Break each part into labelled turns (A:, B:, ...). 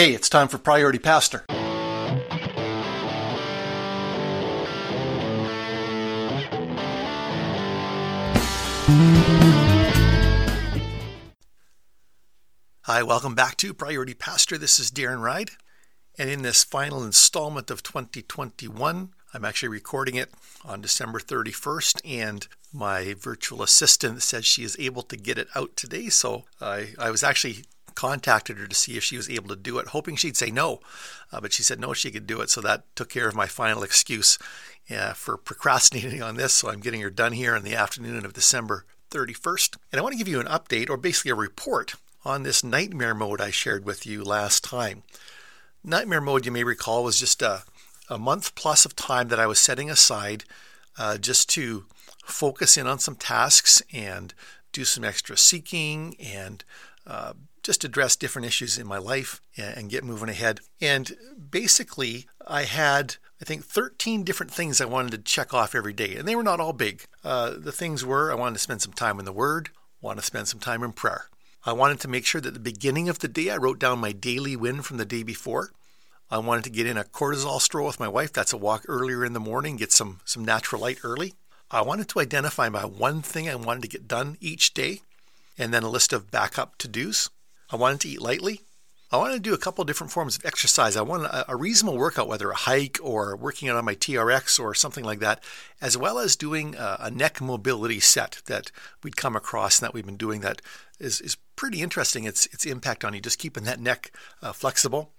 A: Hey, it's time for Priority Pastor. Hi, welcome back to Priority Pastor. This is Darren Ride. And in this final installment of 2021, I'm actually recording it on December 31st, and my virtual assistant says she is able to get it out today. So I, I was actually contacted her to see if she was able to do it, hoping she'd say no. Uh, but she said no, she could do it. So that took care of my final excuse uh, for procrastinating on this. So I'm getting her done here in the afternoon of December 31st. And I want to give you an update, or basically a report, on this nightmare mode I shared with you last time. Nightmare mode, you may recall, was just a, a month plus of time that I was setting aside uh, just to focus in on some tasks and do some extra seeking and uh, just address different issues in my life and get moving ahead. And basically, I had, I think, 13 different things I wanted to check off every day, and they were not all big. Uh, the things were I wanted to spend some time in the Word, want to spend some time in prayer. I wanted to make sure that at the beginning of the day I wrote down my daily win from the day before. I wanted to get in a cortisol stroll with my wife. That's a walk earlier in the morning, get some, some natural light early. I wanted to identify my one thing I wanted to get done each day, and then a list of backup to dos. I wanted to eat lightly. I wanted to do a couple different forms of exercise. I wanted a, a reasonable workout, whether a hike or working out on my TRX or something like that, as well as doing a, a neck mobility set that we'd come across and that we've been doing that is, is pretty interesting. Its its impact on you, just keeping that neck uh, flexible.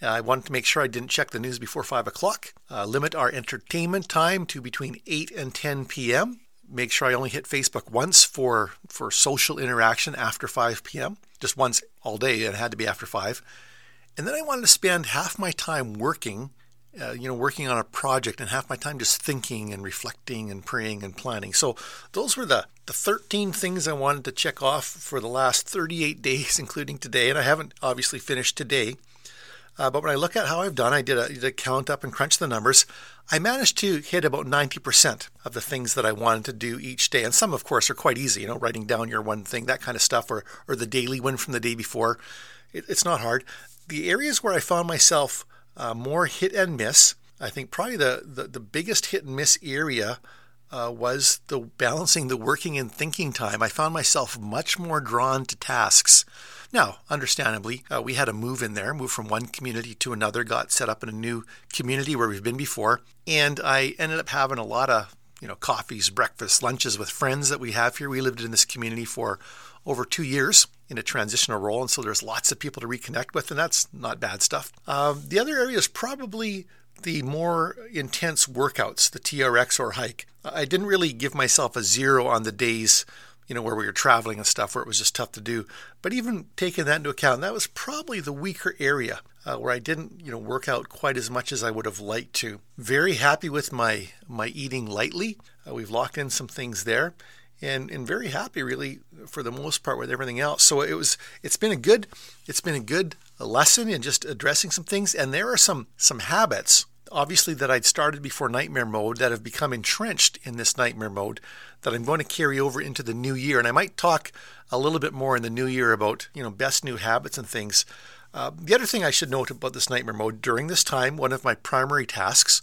A: I wanted to make sure I didn't check the news before 5 o'clock. Uh, limit our entertainment time to between 8 and 10 p.m. Make sure I only hit Facebook once for, for social interaction after 5 p.m. Just once all day. It had to be after 5. And then I wanted to spend half my time working, uh, you know, working on a project and half my time just thinking and reflecting and praying and planning. So those were the, the 13 things I wanted to check off for the last 38 days, including today. And I haven't obviously finished today. Uh, but when I look at how I've done, I did a, did a count up and crunch the numbers. I managed to hit about 90% of the things that I wanted to do each day. And some, of course, are quite easy, you know, writing down your one thing, that kind of stuff, or, or the daily win from the day before. It, it's not hard. The areas where I found myself uh, more hit and miss, I think probably the, the, the biggest hit and miss area uh, was the balancing the working and thinking time. I found myself much more drawn to tasks now, understandably, uh, we had a move in there, move from one community to another, got set up in a new community where we've been before, and I ended up having a lot of you know coffees, breakfasts, lunches with friends that we have here. We lived in this community for over two years in a transitional role, and so there's lots of people to reconnect with, and that's not bad stuff. Um, the other area is probably the more intense workouts, the TRX or hike. I didn't really give myself a zero on the days you know, where we were traveling and stuff, where it was just tough to do. But even taking that into account, that was probably the weaker area uh, where I didn't, you know, work out quite as much as I would have liked to. Very happy with my my eating lightly. Uh, we've locked in some things there, and and very happy really for the most part with everything else. So it was it's been a good it's been a good lesson in just addressing some things, and there are some some habits obviously that I'd started before nightmare mode that have become entrenched in this nightmare mode that I'm going to carry over into the new year. And I might talk a little bit more in the new year about, you know, best new habits and things. Uh, the other thing I should note about this nightmare mode during this time, one of my primary tasks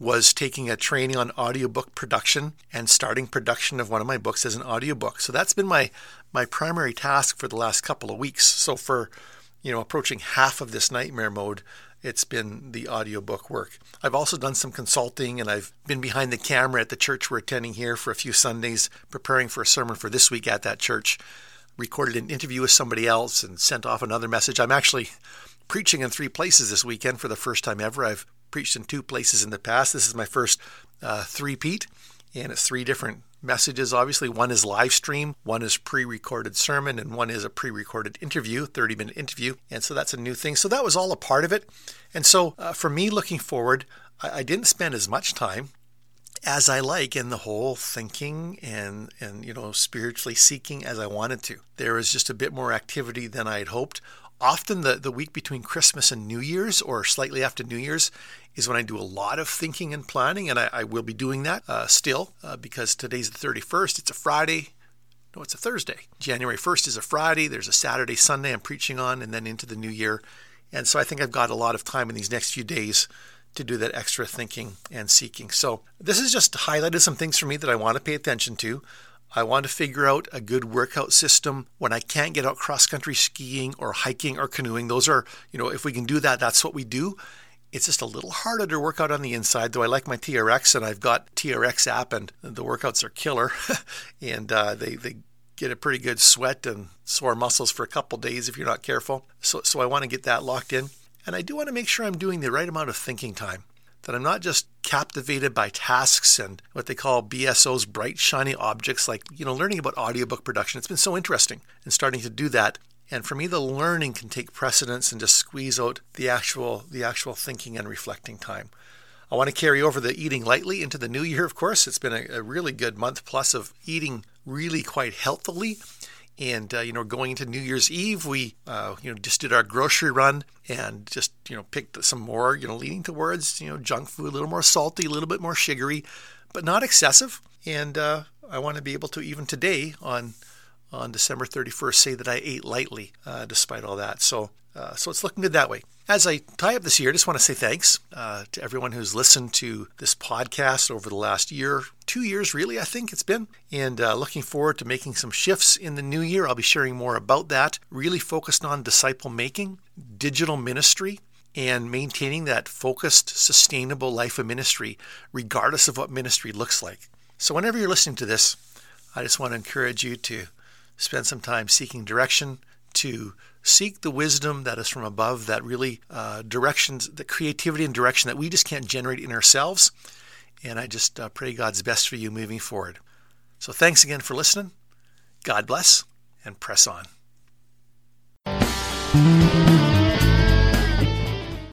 A: was taking a training on audiobook production and starting production of one of my books as an audiobook. So that's been my my primary task for the last couple of weeks. So for you know approaching half of this nightmare mode, it's been the audiobook work. I've also done some consulting and I've been behind the camera at the church we're attending here for a few Sundays, preparing for a sermon for this week at that church. Recorded an interview with somebody else and sent off another message. I'm actually preaching in three places this weekend for the first time ever. I've preached in two places in the past. This is my first uh, three-peat, and it's three different messages. Obviously, one is live stream, one is pre recorded sermon, and one is a pre recorded interview, 30 minute interview. And so that's a new thing. So that was all a part of it. And so uh, for me looking forward, I, I didn't spend as much time as I like in the whole thinking and and you know spiritually seeking as I wanted to. There was just a bit more activity than I had hoped. Often the, the week between Christmas and New Year's or slightly after New Year's is when I do a lot of thinking and planning, and I, I will be doing that uh, still uh, because today's the 31st. It's a Friday. No, it's a Thursday. January 1st is a Friday. There's a Saturday, Sunday I'm preaching on, and then into the new year. And so I think I've got a lot of time in these next few days to do that extra thinking and seeking. So this has just highlighted some things for me that I want to pay attention to. I want to figure out a good workout system when I can't get out cross country skiing or hiking or canoeing. Those are, you know, if we can do that, that's what we do. It's just a little harder to work out on the inside, though I like my TRX and I've got TRX app and the workouts are killer and uh, they, they get a pretty good sweat and sore muscles for a couple days if you're not careful. So, so I want to get that locked in. And I do want to make sure I'm doing the right amount of thinking time that I'm not just captivated by tasks and what they call BSO's bright, shiny objects, like, you know, learning about audiobook production. It's been so interesting and starting to do that. And for me, the learning can take precedence and just squeeze out the actual, the actual thinking and reflecting time. I want to carry over the eating lightly into the new year, of course. It's been a, a really good month plus of eating really quite healthily and uh, you know, going into New Year's Eve, we uh, you know just did our grocery run and just you know picked some more, you know, leaning towards you know junk food, a little more salty, a little bit more sugary, but not excessive. And uh, I want to be able to even today on on December 31st say that I ate lightly uh, despite all that. So uh, so it's looking good that way. As I tie up this year, I just want to say thanks uh, to everyone who's listened to this podcast over the last year, two years really, I think it's been, and uh, looking forward to making some shifts in the new year. I'll be sharing more about that, really focused on disciple making, digital ministry, and maintaining that focused, sustainable life of ministry, regardless of what ministry looks like. So, whenever you're listening to this, I just want to encourage you to spend some time seeking direction, to seek the wisdom that is from above, that really uh, directions, the creativity and direction that we just can't generate in ourselves. And I just uh, pray God's best for you moving forward. So thanks again for listening. God bless and press on.